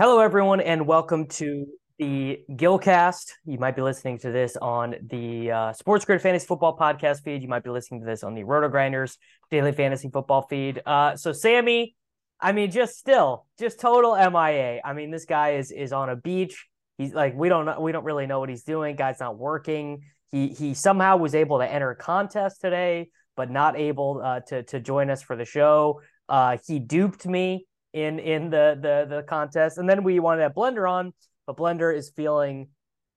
Hello, everyone, and welcome to the Gillcast. You might be listening to this on the uh, Sports Grid Fantasy Football podcast feed. You might be listening to this on the Roto Grinders Daily Fantasy Football feed. Uh, so, Sammy, I mean, just still, just total MIA. I mean, this guy is is on a beach. He's like, we don't know, we don't really know what he's doing. Guy's not working. He he somehow was able to enter a contest today, but not able uh, to to join us for the show. Uh, he duped me in in the the the contest, and then we wanted to have Blender on, but Blender is feeling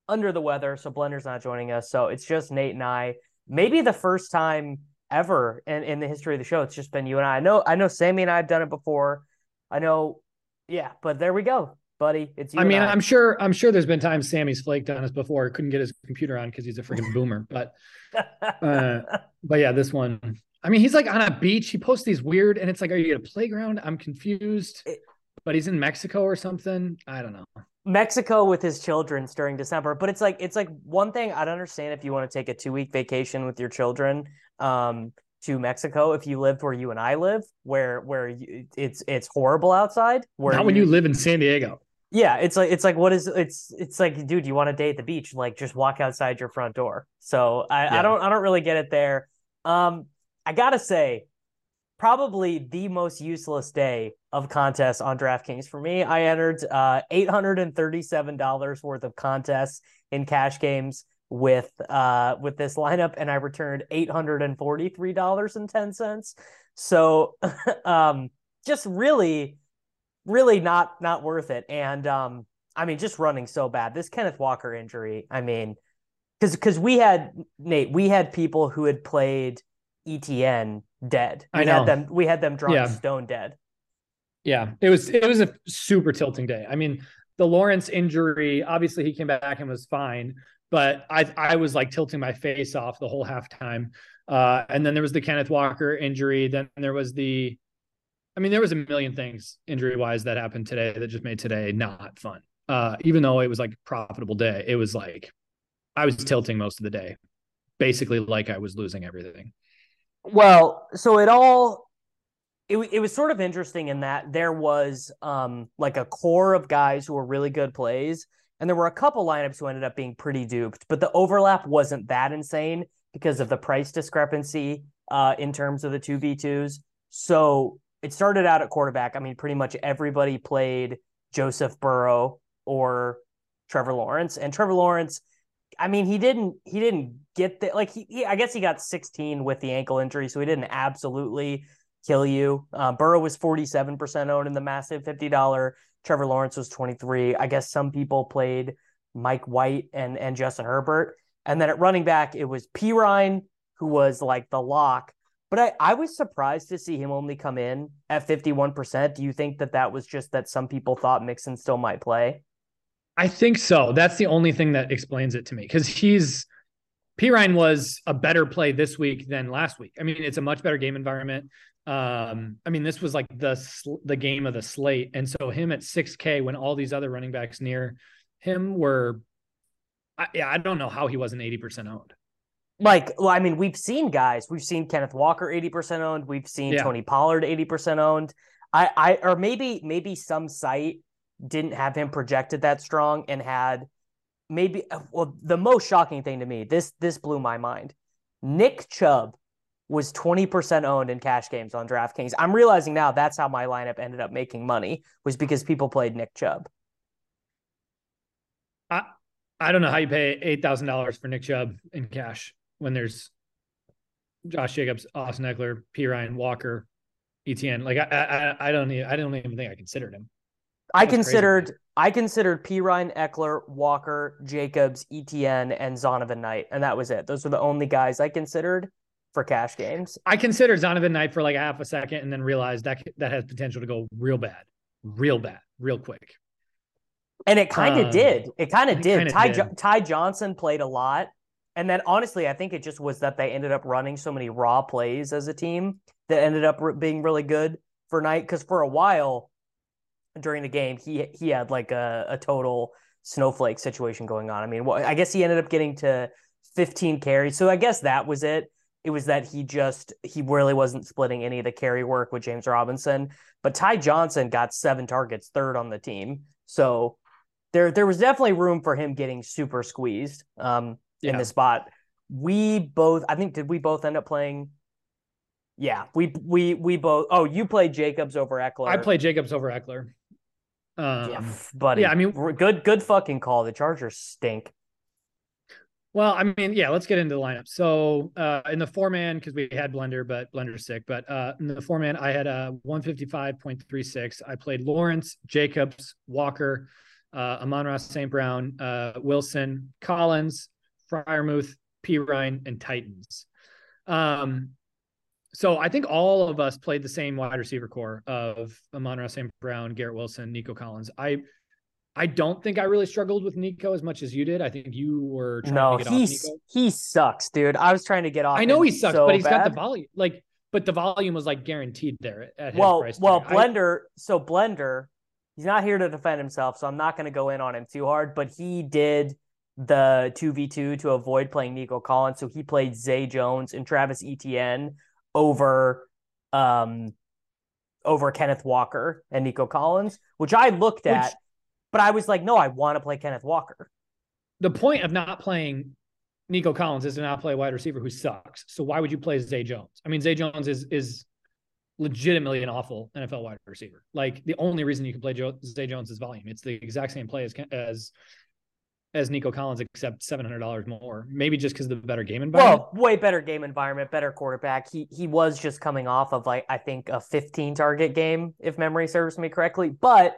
under the weather, so Blender's not joining us. So it's just Nate and I. Maybe the first time ever in, in the history of the show. It's just been you and I. I know I know Sammy and I have done it before. I know, yeah, but there we go, buddy. It's I mean, I. am sure I'm sure there's been times Sammy's flaked on us before, couldn't get his computer on because he's a freaking boomer. But uh, but yeah, this one. I mean, he's like on a beach. He posts these weird, and it's like, are you at a playground? I'm confused. But he's in Mexico or something. I don't know. Mexico with his children during December. But it's like it's like one thing I'd understand if you want to take a two week vacation with your children um, to Mexico. If you lived where you and I live, where where you, it's it's horrible outside. Where not when you live in San Diego. Yeah, it's like it's like what is it's it's like, dude, you want to date at the beach? Like just walk outside your front door. So I, yeah. I don't I don't really get it there. Um, I gotta say, probably the most useless day of contests on DraftKings for me. I entered uh, $837 worth of contests in cash games with uh with this lineup and I returned $843.10. So um just really really not not worth it and um I mean just running so bad. This Kenneth Walker injury, I mean cuz cuz we had Nate, we had people who had played ETN dead. We I know. had them we had them drawn yeah. stone dead. Yeah, it was it was a super tilting day. I mean, the Lawrence injury, obviously he came back and was fine, but I I was like tilting my face off the whole halftime. Uh, and then there was the Kenneth Walker injury. Then there was the, I mean, there was a million things injury wise that happened today that just made today not fun. Uh, even though it was like a profitable day, it was like I was tilting most of the day, basically like I was losing everything. Well, so it all it, it was sort of interesting in that there was um like a core of guys who were really good plays and there were a couple lineups who ended up being pretty duped, but the overlap wasn't that insane because of the price discrepancy uh in terms of the 2v2s. So it started out at quarterback. I mean, pretty much everybody played Joseph Burrow or Trevor Lawrence. And Trevor Lawrence I mean, he didn't he didn't get the like he, he, I guess he got 16 with the ankle injury, so he didn't absolutely kill you. Uh, Burrow was 47% owned in the massive $50. Trevor Lawrence was 23. I guess some people played Mike White and and Justin Herbert. And then at running back, it was Perine, who was like the lock. But I, I was surprised to see him only come in at 51%. Do you think that that was just that some people thought Mixon still might play? I think so. That's the only thing that explains it to me because he's Perine was a better play this week than last week. I mean, it's a much better game environment. Um, I mean, this was like the the game of the slate, and so him at 6K when all these other running backs near him were, I, yeah, I don't know how he wasn't 80% owned. Like, well, I mean, we've seen guys. We've seen Kenneth Walker 80% owned. We've seen yeah. Tony Pollard 80% owned. I, I, or maybe, maybe some site didn't have him projected that strong and had maybe well the most shocking thing to me this this blew my mind nick chubb was 20% owned in cash games on DraftKings. I'm realizing now that's how my lineup ended up making money was because people played Nick Chubb. I I don't know how you pay eight thousand dollars for Nick Chubb in cash when there's Josh Jacobs, Austin Ekeler, P Ryan Walker, ETN. Like I I, I don't even, I don't even think I considered him. I considered crazy. I considered Perine, Ekeler, Walker, Jacobs, ETN, and Zonovan Knight, and that was it. Those were the only guys I considered for cash games. I considered Zonovan Knight for like half a second, and then realized that that has potential to go real bad, real bad, real quick. And it kind of um, did. It kind of did. Ty, did. Ty Johnson played a lot. And then honestly, I think it just was that they ended up running so many raw plays as a team that ended up being really good for Knight. Because for a while during the game, he he had like a, a total snowflake situation going on. I mean, well, I guess he ended up getting to 15 carries. So I guess that was it. It was that he just he really wasn't splitting any of the carry work with James Robinson. But Ty Johnson got seven targets, third on the team. So there there was definitely room for him getting super squeezed um, yeah. in the spot. We both, I think, did we both end up playing? Yeah, we we we both. Oh, you played Jacobs over Ekeler. I played Jacobs over Ekeler. Um, yeah, buddy. Yeah, I mean, good good fucking call. The Chargers stink. Well, I mean, yeah, let's get into the lineup. So uh, in the four man, because we had Blender, but Blender's sick. But uh, in the four man, I had a 155.36. I played Lawrence, Jacobs, Walker, uh, Amon-Ra St. Brown, uh, Wilson, Collins, Freiermuth, P. Ryan, and Titans. Um, so I think all of us played the same wide receiver core of Amon-Ra St. Brown, Garrett Wilson, Nico Collins. I I don't think I really struggled with Nico as much as you did. I think you were trying no, to get he's. He sucks, dude. I was trying to get off. I know he sucks, so but he's bad. got the volume. Like, but the volume was like guaranteed there at well, Well, tag. Blender. I, so Blender he's not here to defend himself, so I'm not going to go in on him too hard. But he did the 2v2 to avoid playing Nico Collins. So he played Zay Jones and Travis Etienne over um over Kenneth Walker and Nico Collins, which I looked at, which, but I was like, no, I want to play Kenneth Walker. The point of not playing Nico Collins is to not play a wide receiver who sucks. So why would you play Zay Jones? I mean, Zay Jones is is legitimately an awful NFL wide receiver. Like the only reason you can play Joe, Zay Jones is volume. It's the exact same play as as as Nico Collins, except seven hundred dollars more. Maybe just because of the better game environment. Well, way better game environment, better quarterback. He he was just coming off of like I think a fifteen target game, if memory serves me correctly. But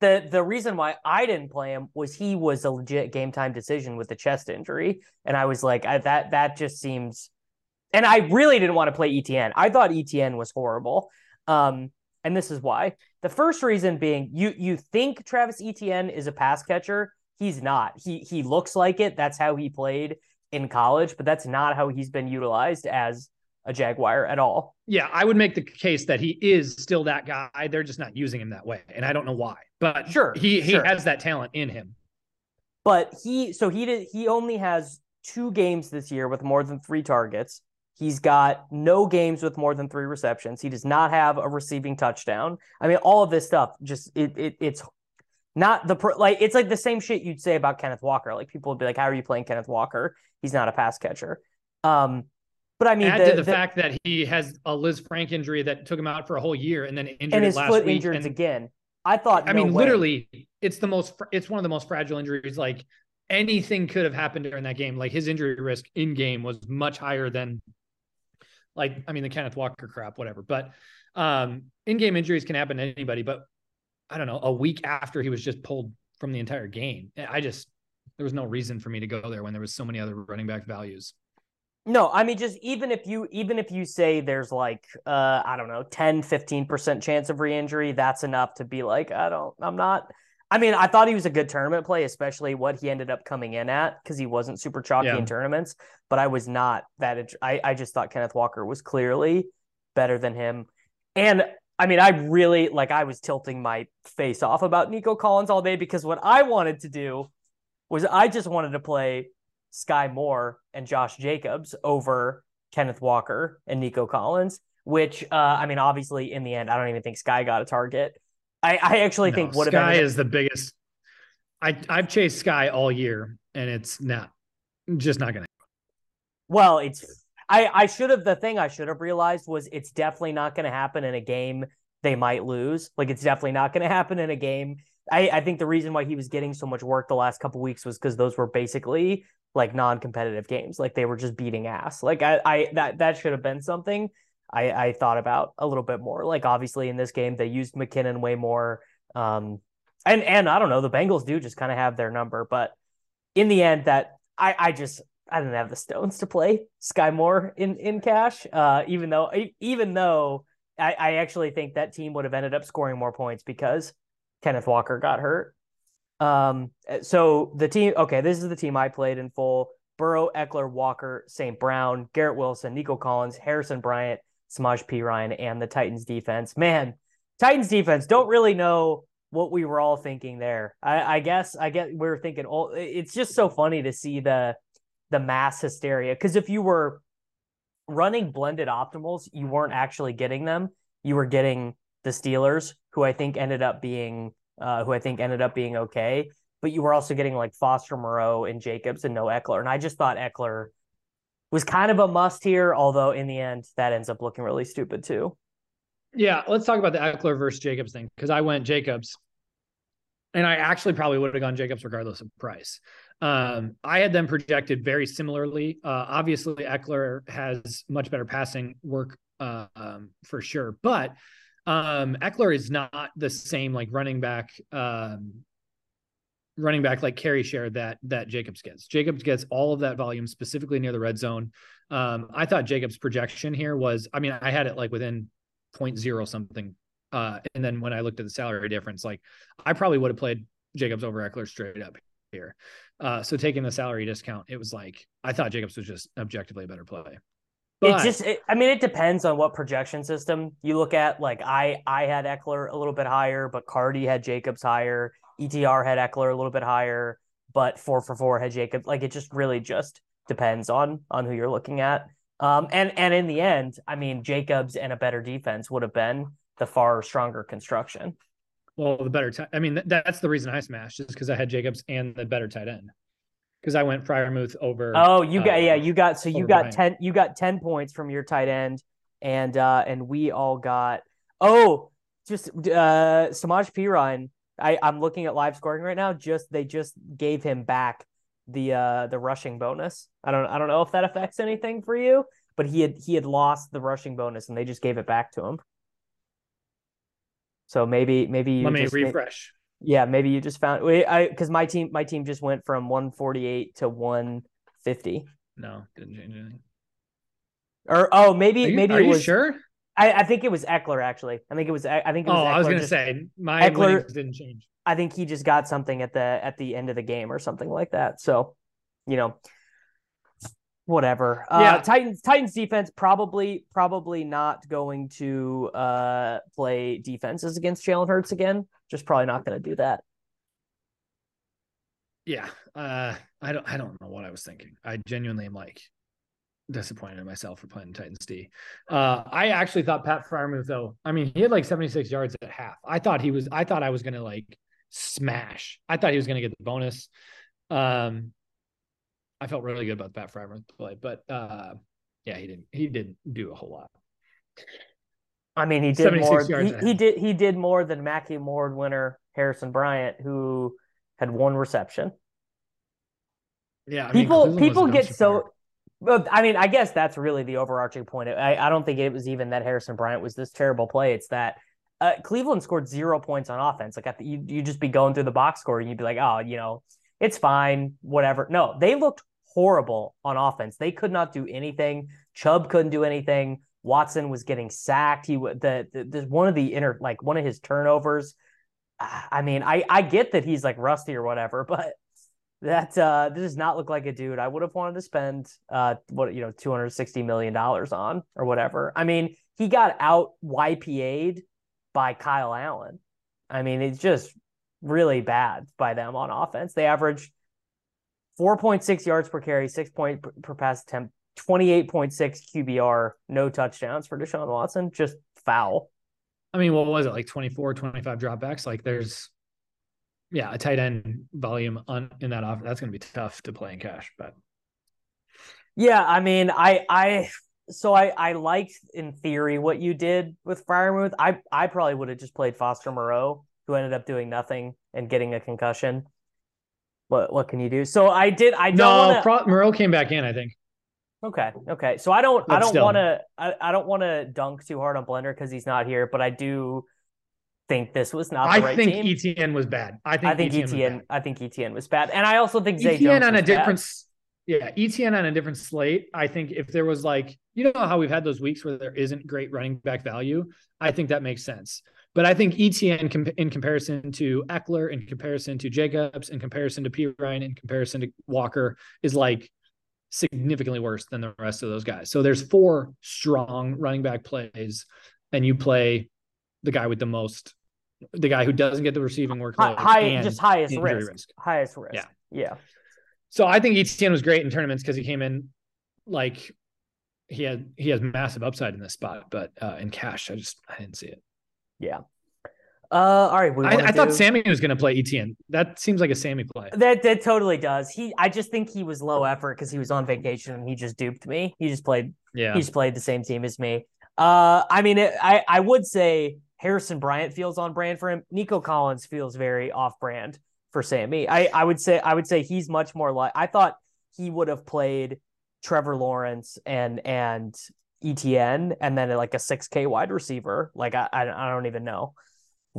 the the reason why I didn't play him was he was a legit game time decision with the chest injury, and I was like I, that that just seems and I really didn't want to play ETN. I thought ETN was horrible. Um, and this is why. The first reason being you you think Travis Etienne is a pass catcher. He's not. He he looks like it. That's how he played in college, but that's not how he's been utilized as a Jaguar at all. Yeah, I would make the case that he is still that guy. They're just not using him that way. And I don't know why. But sure, he he sure. has that talent in him. But he so he did he only has two games this year with more than three targets. He's got no games with more than three receptions. He does not have a receiving touchdown. I mean, all of this stuff just it, it it's not the pro, like it's like the same shit you'd say about Kenneth Walker. Like people would be like, "How are you playing Kenneth Walker? He's not a pass catcher." Um, but I mean, add the, to the, the, fact that he has a Lisfranc injury that took him out for a whole year, and then injured and his last foot week injured and, again. I thought. I no mean, way. literally, it's the most. It's one of the most fragile injuries. Like anything could have happened during that game. Like his injury risk in game was much higher than like, I mean, the Kenneth Walker crap, whatever. But um, in-game injuries can happen to anybody. But I don't know, a week after he was just pulled from the entire game, I just there was no reason for me to go there when there was so many other running back values. No, I mean just even if you even if you say there's like uh I don't know, 10 15% chance of re-injury, that's enough to be like I don't I'm not I mean, I thought he was a good tournament play, especially what he ended up coming in at because he wasn't super chalky yeah. in tournaments. But I was not that. I I just thought Kenneth Walker was clearly better than him, and I mean, I really like. I was tilting my face off about Nico Collins all day because what I wanted to do was I just wanted to play Skyy Moore and Josh Jacobs over Kenneth Walker and Nico Collins. Which uh, I mean, obviously, in the end, I don't even think Skyy got a target. I, I actually no, think what Skyy is the biggest. I I've chased Skyy all year, and it's not just not going to. Well, it's I I should have the thing I should have realized was it's definitely not going to happen in a game they might lose. Like it's definitely not going to happen in a game. I, I think the reason why he was getting so much work the last couple weeks was because those were basically like non-competitive games. Like they were just beating ass. Like I, I that that should have been something I, I thought about a little bit more. Like obviously in this game they used McKinnon way more. Um, and and I don't know the Bengals do just kind of have their number, but in the end that I I just I didn't have the stones to play Skyy Moore in in cash. Uh, even though even though I, I actually think that team would have ended up scoring more points because Kenneth Walker got hurt. Um, so the team, okay, this is the team I played in full. Burrow, Ekeler, Walker, St. Brown, Garrett Wilson, Nico Collins, Harrison Bryant, Samaje Perine, and the Titans defense. Man, Titans defense don't really know what we were all thinking there. I, I guess I get we were thinking oh it's just so funny to see the the mass hysteria. Because if you were running blended optimals, you weren't actually getting them. You were getting the Steelers, who I think ended up being uh, who I think ended up being okay. But you were also getting like Foster Moreau and Jacobs and no Ekeler. And I just thought Ekeler was kind of a must here, although in the end that ends up looking really stupid too. Yeah, let's talk about the Ekeler versus Jacobs thing because I went Jacobs, and I actually probably would have gone Jacobs regardless of price. Um, I had them projected very similarly. Uh, obviously, Ekeler has much better passing work uh, um, for sure, but um, Ekeler is not the same like running back, um, running back like carry share that that Jacobs gets. Jacobs gets all of that volume specifically near the red zone. Um, I thought Jacobs' projection here was, I mean, I had it like within 0.0 something. Uh, and then when I looked at the salary difference, like I probably would have played Jacobs over Ekeler straight up here. Uh, so taking the salary discount, it was like I thought Jacobs was just objectively a better play. But, it just, it, I mean, it depends on what projection system you look at. Like I, I had Ekeler a little bit higher, but Cardi had Jacobs higher. ETR had Ekeler a little bit higher, but four for four had Jacobs. Like it just really just depends on on who you're looking at. Um, and and in the end, I mean, Jacobs and a better defense would have been the far stronger construction. Well, the better. tight. I mean, th- that's the reason I smashed is because I had Jacobs and the better tight end. Because I went Freiermuth over. Oh, you got uh, yeah, you got so you got Bryant. ten you got ten points from your tight end, and uh and we all got oh just uh Samaje Perine. I I'm looking at live scoring right now. Just they just gave him back the uh the rushing bonus. I don't I don't know if that affects anything for you, but he had he had lost the rushing bonus and they just gave it back to him. So maybe maybe you let me refresh. Yeah, maybe you just found I because my team my team just went from 148 to 150. No, didn't change anything. Or oh, maybe you, maybe it was sure. I, I think it was Ekeler actually. I think it was I think it was Oh, Ekeler I was gonna just, say my Ekeler- didn't change. I think he just got something at the at the end of the game or something like that. So, you know, whatever. Uh, Yeah. Titans Titans defense probably probably not going to uh play defenses against Jalen Hurts again. Just probably not going to do that. Yeah. Uh I don't I don't know what I was thinking. I genuinely am like disappointed in myself for playing Titans D. Uh I actually thought Pat Freiermuth though. I mean, he had like 76 yards at half. I thought he was I thought I was gonna like smash. I thought he was gonna get the bonus. Um I felt really good about Pat Freiermuth play, but uh yeah, he didn't he didn't do a whole lot. I mean, he did more. He, he did he did more than Mackey Award winner Harrison Bryant, who had one reception. Yeah, I mean, people people get so. Well, I mean, I guess that's really the overarching point. I, I don't think it was even that Harrison Bryant was this terrible play. It's that uh, Cleveland scored zero points on offense. Like you, you just be going through the box score and you'd be like, oh, you know, it's fine, whatever. No, they looked horrible on offense. They could not do anything. Chubb couldn't do anything. Watson was getting sacked. He the, the, the one of the inner like one of his turnovers. I mean, I I get that he's like rusty or whatever, but that uh this does not look like a dude I would have wanted to spend uh what you know 260 million dollars on or whatever. I mean, he got out YPA'd by Kyle Allen. I mean, it's just really bad by them on offense. They averaged 4.6 yards per carry, 6 point per- pass attempt, 28.6 QBR, no touchdowns for Deshaun Watson, just foul. I mean, what was it like 24, 25 dropbacks? Like there's yeah, a tight end volume on in that offer. That's gonna be tough to play in cash, but Yeah, I mean, I I so I I liked in theory what you did with Freiermuth. I I probably would have just played Foster Moreau, who ended up doing nothing and getting a concussion. What what can you do? So I did. I don't no, wanna... Pro- Moreau came back in. I think. Okay. Okay. So I don't. But I don't want to. I, I don't want to dunk too hard on Blender because he's not here. But I do think this was not the I right think team. ETN was bad. I think I think ETN was ETN. bad. I think ETN was bad, and I also think Zay ETN Jones on a bad. different, yeah, ETN on a different slate. I think if there was like, you know how we've had those weeks where there isn't great running back value. I think that makes sense. But I think ETN in comparison to Ekeler, in comparison to Jacobs, in comparison to P Ryan, in comparison to Walker, is like significantly worse than the rest of those guys. So there's four strong running back plays, and you play the guy with the most, the guy who doesn't get the receiving workload, high just highest risk, risk. highest risk. Yeah. Yeah. So I think ETN was great in tournaments because he came in like he had he has massive upside in this spot, but uh, in cash, I just I didn't see it. Yeah. Uh, all right. We I, I thought do- Sammy was going to play ETN. That seems like a Sammy play. That that totally does. He, I just think he was low effort because he was on vacation and he just duped me. He just played. Yeah, He just played the same team as me. Uh, I mean, it, I I would say Harrison Bryant feels on brand for him. Nico Collins feels very off brand for Sammy. I I would say I would say he's much more like. I thought he would have played Trevor Lawrence and and ETN and then like a six K wide receiver. Like I I, I don't even know.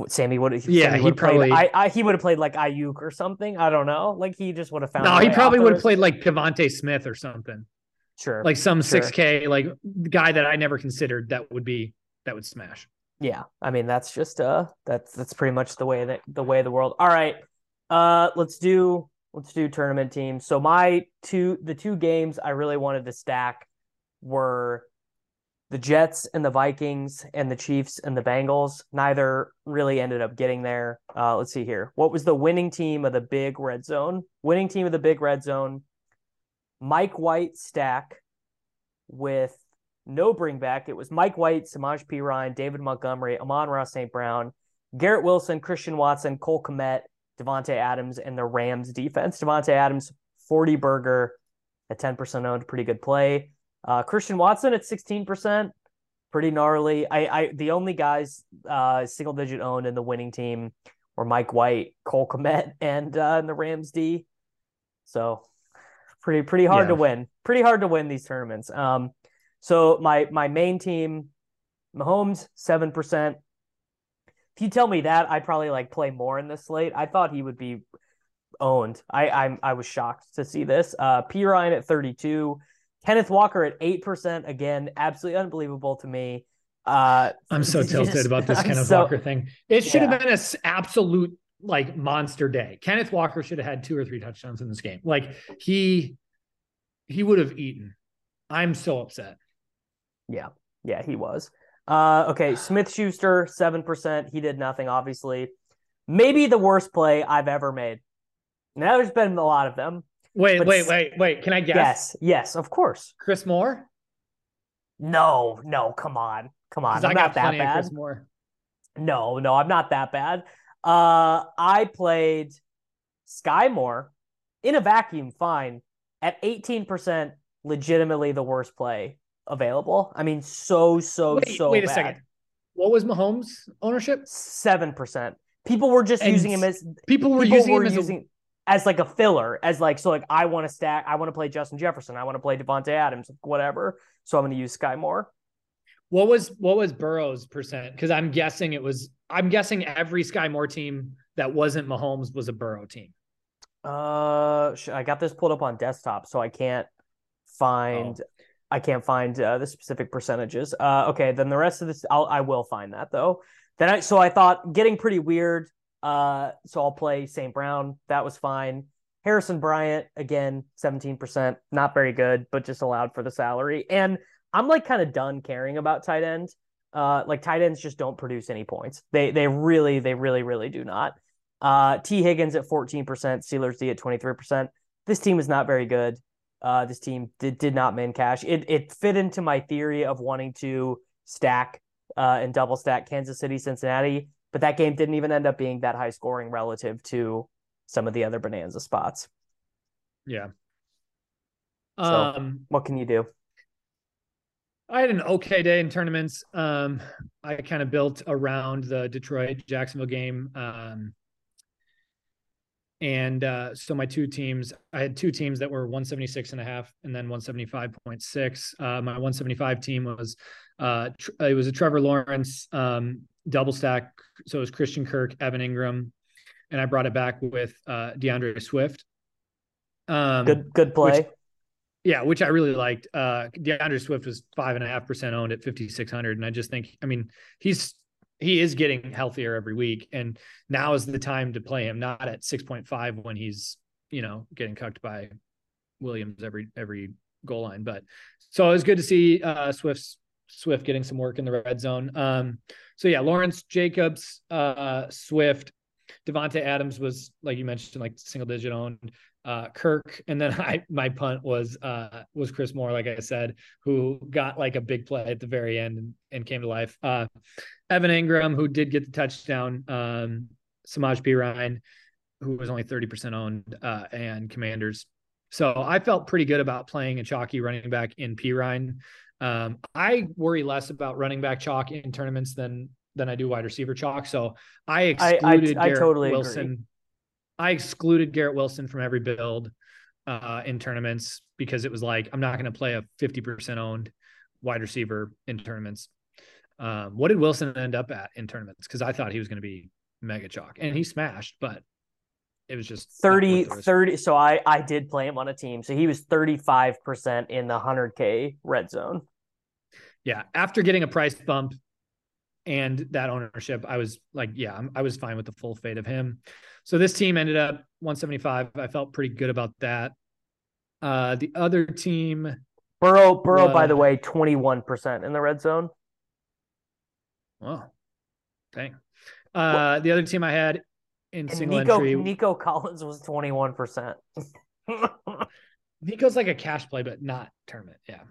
Sammy would have. Yeah, he probably- I, I he would have played like Aiyuk or something. I don't know. Like he just would have found. no, he probably would have played like DeVonta Smith or something, Sure. like some Sure. six K like guy that I never considered that would be that would smash. Yeah, I mean that's just uh that's that's pretty much the way that the way of the world. All right. Uh let's do let's do tournament teams. So my two the two games I really wanted to stack were the Jets and the Vikings and the Chiefs and the Bengals. Neither really ended up getting there. Uh let's see here. What was the winning team of the big red zone? Winning team of the big red zone. Mike White stack with no bring back. It was Mike White, Samaje Perine, David Montgomery, Amon Ross St. Brown, Garrett Wilson, Christian Watson, Cole Kmet, Davante Adams, and the Rams defense. Davante Adams, 40 burger at 10% owned, pretty good play. Uh, Christian Watson at 16%, pretty gnarly. I, I the only guys uh, single digit owned in the winning team were Mike White, Cole Kmet, and uh, and the Rams D. So pretty pretty hard to win. Pretty hard to win these tournaments. Um, so my my main team, Mahomes seven percent. If you tell me that, I'd probably like play more in this slate. I thought he would be owned. I I'm I was shocked to see this. Uh, Perine at thirty two, Kenneth Walker at eight percent. Again, absolutely unbelievable to me. Uh, I'm so just- tilted about this I'm Kenneth so- Walker thing. It should Yeah. have been an absolute like monster day. Kenneth Walker should have had two or three touchdowns in this game. Like he he would have eaten. I'm so upset. Yeah, yeah, he was. Uh, okay, Smith Schuster, seven percent. He did nothing, obviously. Maybe the worst play I've ever made. Now there's been a lot of them. Wait, But wait, wait, wait. Can I guess? Yes, yes, of course. Chris Moore? No, no, come on, come on. I'm I not that bad. Chris Moore. No, no, I'm not that bad. Uh, I played Skyy Moore in a vacuum, fine. At 18%, legitimately the worst play available. I mean, so, so, Wait, so wait a bad. second. What was Mahomes' ownership? Seven percent. People were just And using him as People were people using were him as using as like a filler, as like so like I want to stack, I want to play Justin Jefferson, I want to play Davante Adams, whatever. So I'm going to use Skyy Moore. what was what was Burrow's percent? Because I'm guessing it was I'm guessing every Skyy Moore team that wasn't Mahomes was a Burrow team. Uh, I got this pulled up on desktop, so I can't find. Oh. I can't find uh, the specific percentages. Uh, okay, then the rest of this, I'll, I will find that though. Then I, so I thought getting pretty weird. Uh, so I'll play St. Brown. That was fine. Harrison Bryant again, seventeen percent, not very good, but just allowed for the salary. And I'm like kind of done caring about tight ends. Uh, like tight ends just don't produce any points. They they really they really really do not. Uh, T Higgins at 14%, Steelers D at 23%. This team is not very good. Uh, this team did, did not min cash. It it fit into my theory of wanting to stack uh, and double stack Kansas City, Cincinnati, but that game didn't even end up being that high scoring relative to some of the other bonanza spots. Yeah. So, um, what can you do? I had an okay day in tournaments. Um, I kind of built around the Detroit Jacksonville game. Um, and uh, so my two teams, I had two teams that were 176 and a half and then 175.6. Uh, my 175 team was, uh, tr- it was a Trevor Lawrence um, double stack. So it was Christian Kirk, Evan Engram and I brought it back with uh, D'Andre Swift. Um, good, good play. Which, yeah, which I really liked. Uh, D'Andre Swift was five and a half percent owned at 5,600. And I just think, I mean, he's he is getting healthier every week and now is the time to play him not at 6.5 when he's you know getting cucked by williams every every goal line. But so it was good to see uh swift getting some work in the red zone. Um so yeah lawrence jacobs uh swift davante adams was like you mentioned like single digit owned uh, Kirk, and then I my punt was uh, was Chris Moore, like I said, who got like a big play at the very end and, and came to life. Uh, Evan Engram, who did get the touchdown, um, Samaje Perine, who was only 30% owned, uh, and Commanders. So I felt pretty good about playing a chalky running back in Perine. Um, I worry less about running back chalk in tournaments than than I do wide receiver chalk. So I excluded I, I, I totally Wilson. Agree. I excluded Garrett Wilson from every build uh, in tournaments because it was like I'm not going to play a 50% owned wide receiver in tournaments. Um, what did Wilson end up at in tournaments? Because I thought he was going to be mega chalk, and he smashed, but it was just 30 30 so i i did play him on a team so he was 35% in the 100k red zone yeah after getting a price bump and that ownership i was like yeah i was fine with the full fade of him so this team ended up 175. I felt pretty good about that. Uh, the other team, Burrow, Burrow, by the way, 21% in the red zone. Oh, dang. Uh, the other team I had in and single Nico, entry, Nico Collins was 21%. Nico's like a cash play, but not tournament. Yeah.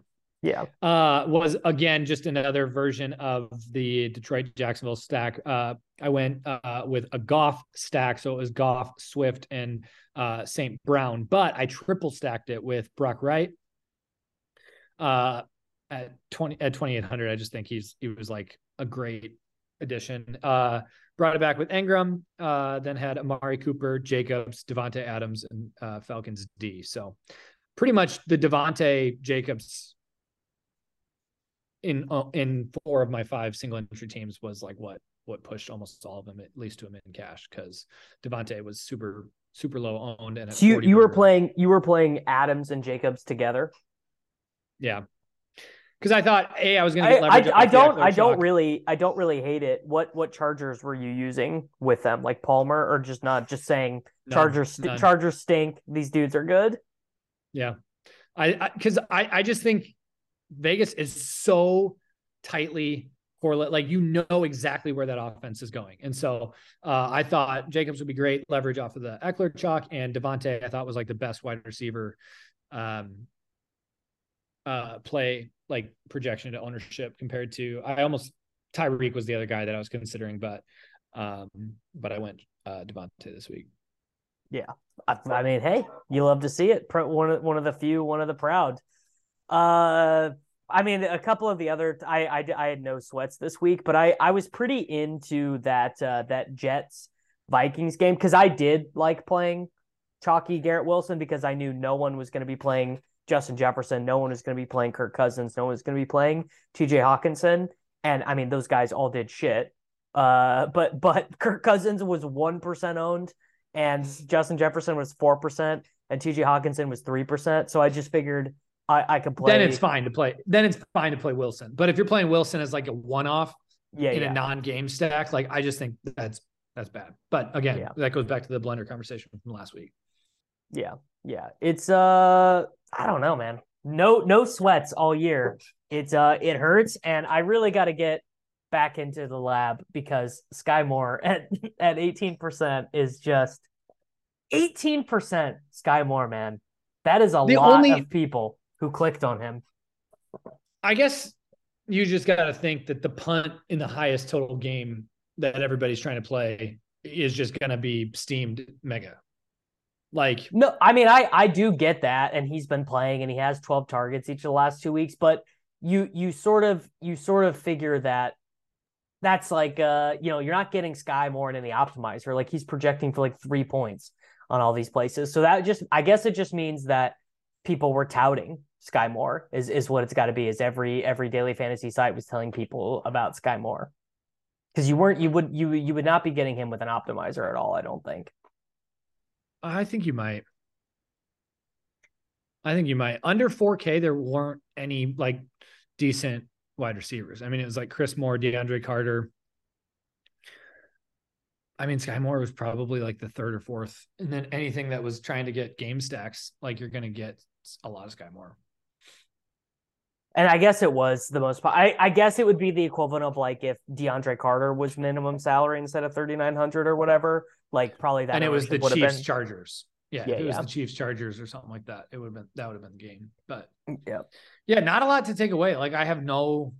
Yeah. Uh, was again just another version of the Detroit Jacksonville stack. Uh, I went uh, with a Goff stack, so it was Goff, Swift, and uh, St. Brown, but I triple stacked it with Brock Wright. Uh, at twenty at twenty eight hundred, I just think he's he was like a great addition. Uh, brought it back with Engram, uh, then had Amari Cooper, Jacobs, Davante Adams, and uh, Falcons D. So pretty much the Davante Jacobs in uh, in four of my five single entry teams was like what what pushed almost all of them at least to a in cash because Davante was super super low owned and so you you were playing you were playing Adams and Jacobs together. Yeah, because I thought a I was going to. I, I, I don't I don't really I don't really hate it. What what Chargers were you using with them? Like Palmer or just not just saying Chargers none, none. Chargers stink. These dudes are good. Yeah, I because I, I I just think Vegas is so tightly correlate. Like you know exactly where that offense is going. And so uh, I thought Jacobs would be great leverage off of the Ekeler chalk and Davante I thought was like the best wide receiver um, uh, play like projection to ownership compared to I almost Tyreek was the other guy that I was considering, but um, but I went uh, Davante this week. Yeah, I, I, mean, hey, you love to see it. One of one of the few, one of the proud. Uh, I mean, a couple of the other, I, I, I had no sweats this week, but I, I was pretty into that, uh, that Jets Vikings game because I did like playing chalky Garrett Wilson because I knew no one was going to be playing Justin Jefferson, no one was going to be playing Kirk Cousins, no one was going to be playing T.J. Hockenson, and I mean those guys all did shit. Uh, but but Kirk Cousins was one percent owned, and Justin Jefferson was four percent, and T.J. Hockenson was three percent. So I just figured I, I could play. Then it's fine to play. Then it's fine to play Wilson. But if you're playing Wilson as like a one off yeah, in yeah. a non game stack, like I just think that's that's bad. But again, yeah. that goes back to the blender conversation from last week. Yeah. Yeah. It's uh I don't know, man. No no sweats all year. It's uh it hurts and I really got to get back into the lab because Skyy Moore at at 18% is just 18% Sky Moore, man. That is a the lot only, of people who clicked on him. I guess you just got to think that the punt in the highest total game that everybody's trying to play is just going to be steamed mega. Like no, I mean I I do get that, and he's been playing and he has 12 targets each of the last two weeks, but you you sort of you sort of figure that that's like uh you know you're not getting Skyy Moore in any optimizer like he's projecting for like three points on all these places so that just I guess it just means that people were touting Skyy Moore is is what it's got to be is every every daily fantasy site was telling people about Skyy Moore because you weren't you would you you would not be getting him with an optimizer at all I don't think I think you might. I think you might. Under 4K, there weren't any like decent wide receivers. I mean, it was like Chris Moore, DeAndre Carter. I mean, Skyy Moore was probably like the third or fourth. And then anything that was trying to get game stacks, like you're going to get a lot of Sky Moore. And I guess it was the most. I, I guess it would be the equivalent of like if DeAndre Carter was minimum salary instead of thirty nine hundred or whatever. Like probably that. And it was the Chiefs been... Chargers. Yeah, yeah, if it was yeah. the Chiefs Chargers or something like that, it would have been that would have been the game. But mm, yeah, yeah, not a lot to take away. Like I have no.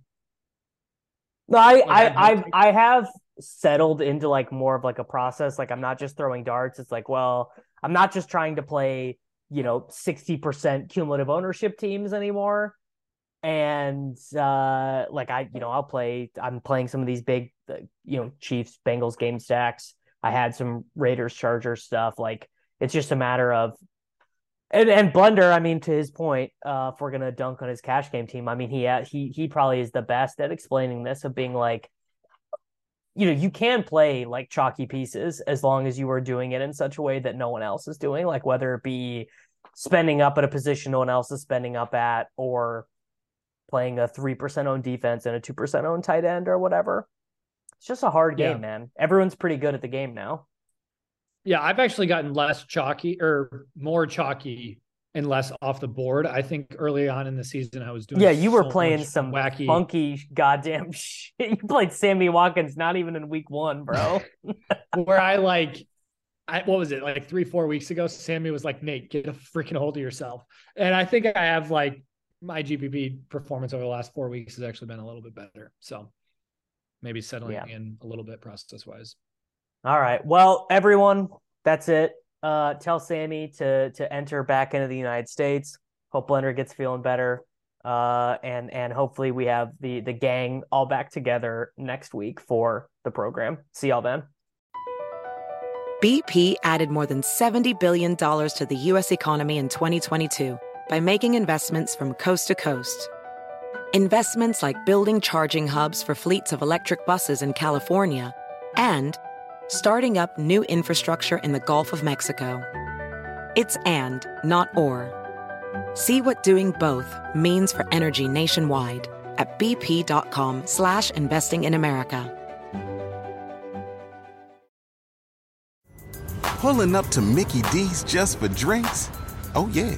No, I I I've I have settled into like more of like a process. Like I'm not just throwing darts. It's like, well, I'm not just trying to play, you know, 60% cumulative ownership teams anymore. And uh like I, you know, I'll play I'm playing some of these big uh, you know, Chiefs Bengals game stacks. I had some Raiders Chargers stuff. Like it's just a matter of and and Blender, I mean, to his point, uh, if we're gonna dunk on his cash game team, I mean, he he he probably is the best at explaining this of being like, you know, you can play like chalky pieces as long as you are doing it in such a way that no one else is doing, like whether it be spending up at a position no one else is spending up at, or playing a three percent owned defense and a two percent owned tight end or whatever. It's just a hard game, Yeah. man. Everyone's pretty good at the game now. Yeah, I've actually gotten less chalky or more chalky and less off the board. I think early on in the season, I was doing. Yeah, you were so playing some wacky. funky goddamn shit. You played Sammy Watkins not even in week one, bro. where I like, I what was it like three four weeks ago? Sammy was like, Nate, get a freaking hold of yourself. And I think I have like my GPP performance over the last four weeks has actually been a little bit better. So maybe settling Yeah. in a little bit process wise. All right. Well, everyone, that's it. Uh, tell Sammy to to enter back into the United States. Hope Blender gets feeling better. Uh, and and hopefully we have the the gang all back together next week for the program. See y'all then. BP added more than $70 billion to the U.S. economy in 2022 by making investments from coast to coast. Investments like building charging hubs for fleets of electric buses in California and starting up new infrastructure in the Gulf of Mexico. It's and, not or. See what doing both means for energy nationwide at bp.com slash investing in America. Pulling up to Mickey D's just for drinks? Oh, yeah,